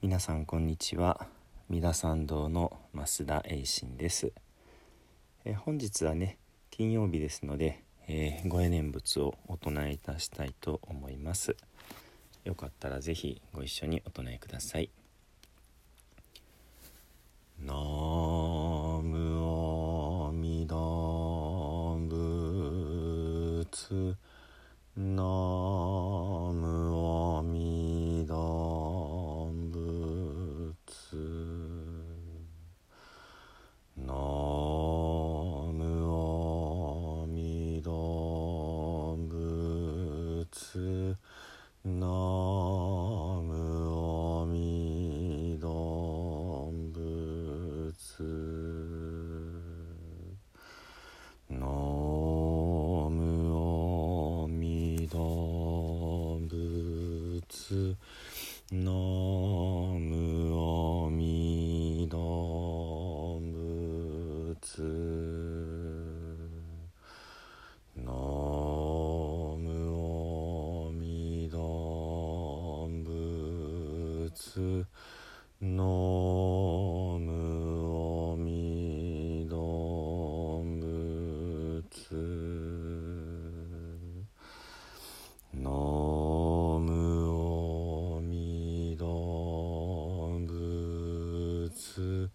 皆さんこんにちは。三田参道の増田栄信です。え本日はね金曜日ですので、えー、ご縁念仏をお唱えいたしたいと思います。よかったらぜひご一緒にお唱えください。ナムアミダ仏。ナム仏ナムアミダン仏ナムアミダン仏ナムスのむおみどむつのむおみどむつ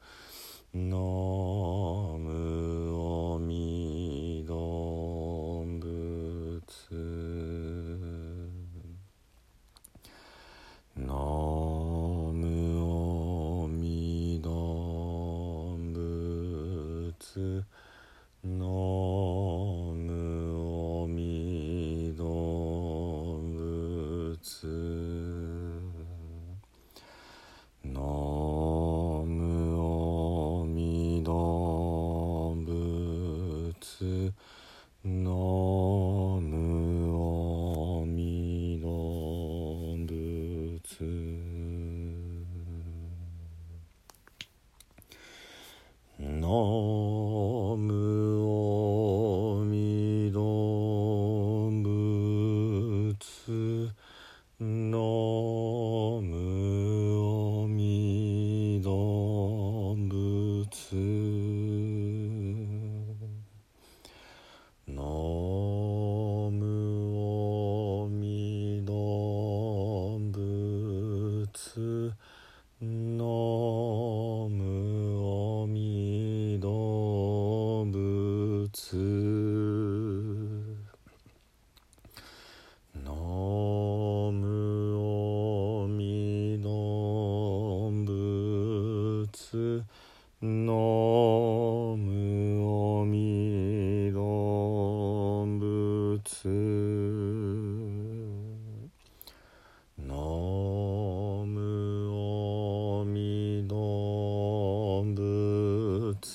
すのむおみどぶつ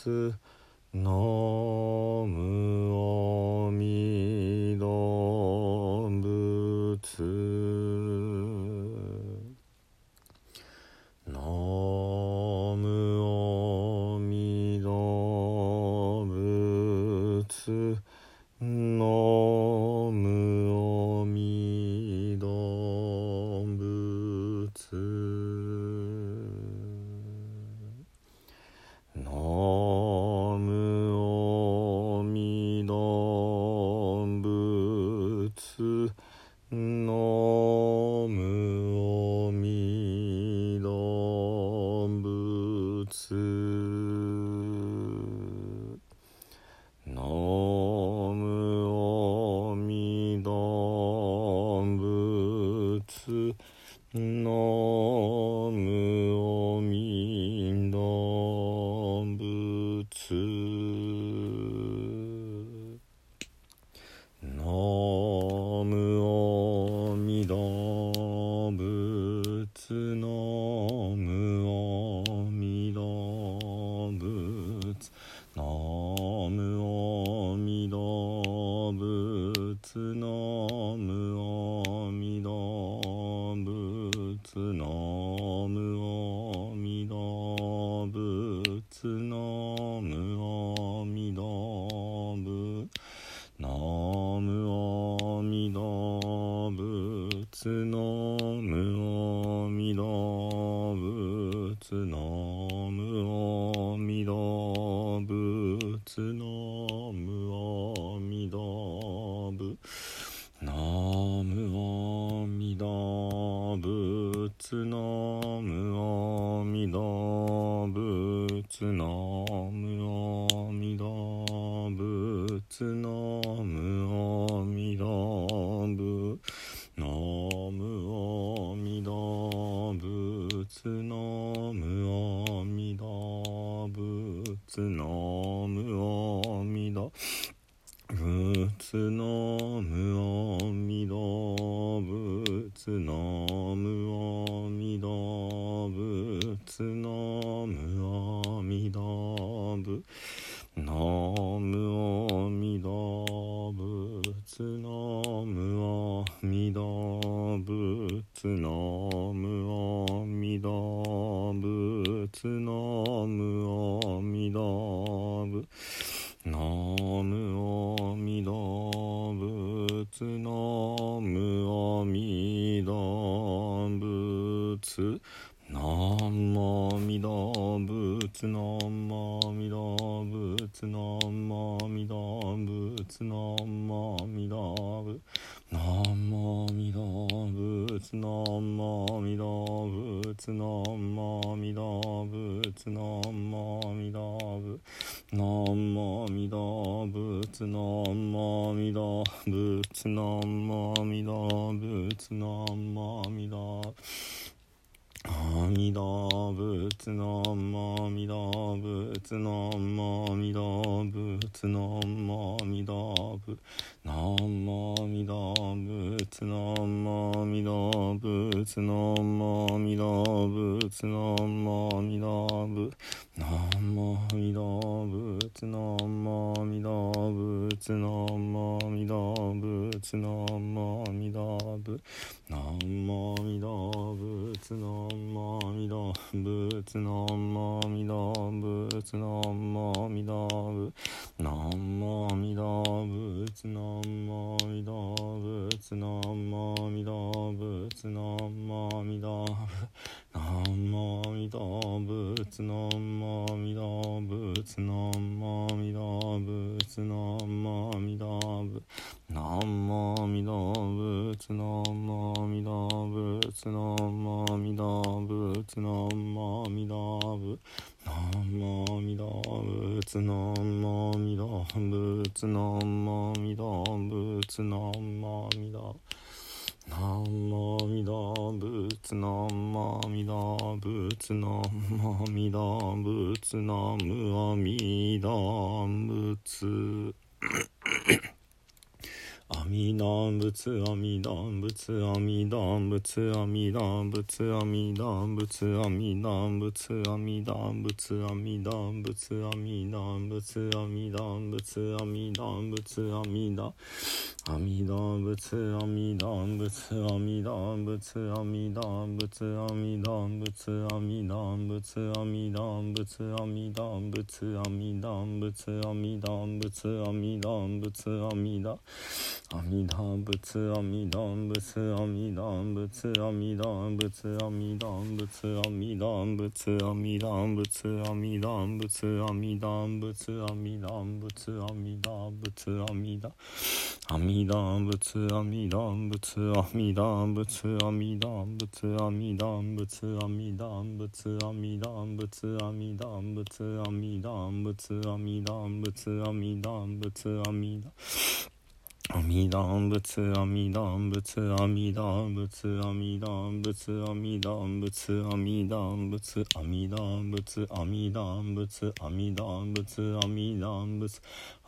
すのむおみどぶつのむぶつ。つのむ仏の無をみど仏の無をみど仏の無をみろ。仏の無をみど仏の無仏の無をみど仏の無をみど仏の無をみどの無をみどの無をみどの無をみどの無をみど仏の無をミダ仏ナムアミダ仏ナムアミダ仏ナムアミダ仏ナムアミダ仏ナムアミダ仏ナムアミダ仏ナムアミダ仏ナムアミダ仏ナムアミダ仏仏の無阿弥陀仏南無阿弥陀仏南無阿弥陀仏南無阿弥陀仏南無阿弥阿弥陀仏の阿弥陀仏の阿弥陀仏の阿弥陀仏南無阿弥陀仏の阿弥陀仏の阿弥陀仏の阿弥陀仏南無阿弥陀仏の阿弥陀仏の阿弥陀仏の阿弥陀仏南無阿弥陀仏の阿弥陀仏の阿弥陀仏の阿弥陀仏南無阿弥陀仏の阿弥陀仏の阿弥陀仏の阿弥陀仏南無阿弥陀仏の阿弥陀仏の阿弥陀仏の阿弥陀仏南無阿弥陀仏の阿弥陀仏の阿弥陀仏の阿弥陀仏南無阿弥陀仏の阿弥陀仏の阿弥陀仏の阿弥陀南無阿弥陀仏南無阿弥陀仏南無阿弥陀仏南無阿弥陀仏阿弥陀仏阿弥陀仏阿弥陀仏阿弥陀仏阿弥陀仏阿弥陀仏阿弥陀仏阿弥陀仏阿弥陀仏阿弥陀仏阿弥陀仏阿弥陀阿弥陀仏阿弥陀仏阿弥陀仏阿弥陀仏阿弥陀仏阿弥陀仏阿弥陀仏阿弥陀仏阿弥陀仏阿弥陀仏阿弥陀仏阿弥陀阿弥陀仏阿弥陀仏阿弥陀仏阿弥陀仏阿弥陀仏阿弥陀仏阿弥陀仏阿弥陀仏阿弥陀仏阿弥陀仏阿弥陀仏阿弥陀阿弥陀仏阿弥陀仏阿弥陀仏阿弥陀仏阿弥陀仏阿弥陀仏阿弥陀仏阿弥陀仏阿弥陀仏阿弥陀仏阿弥陀仏阿弥陀阿弥陀仏阿弥陀仏阿弥陀仏阿弥陀仏阿弥陀仏阿弥陀仏阿弥陀仏阿弥陀仏阿弥陀仏阿弥陀仏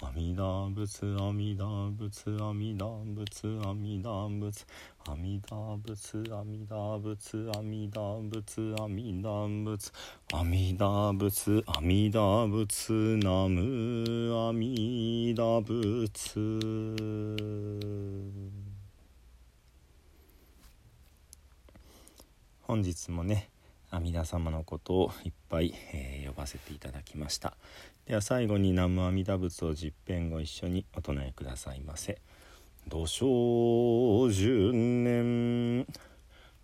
阿弥陀仏阿弥陀仏阿弥陀仏阿弥陀仏阿弥陀仏阿弥陀仏阿弥陀仏阿弥陀仏阿弥陀仏阿弥陀仏ナム阿弥陀仏。本日もね阿弥陀様のことをいっぱい、えー、呼ばせていただきました。では最後に南無阿弥陀仏を十遍ご一緒にお唱えくださいませ。土生十年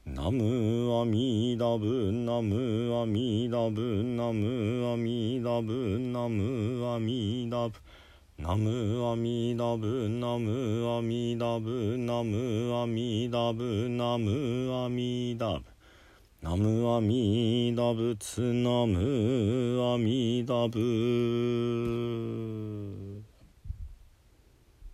ナムアミダブナムアミダブナムアミダブナムアミダブナムアミダブナムアミダブナムアミダブナムアミダブナムアミダブツナムアミダブ。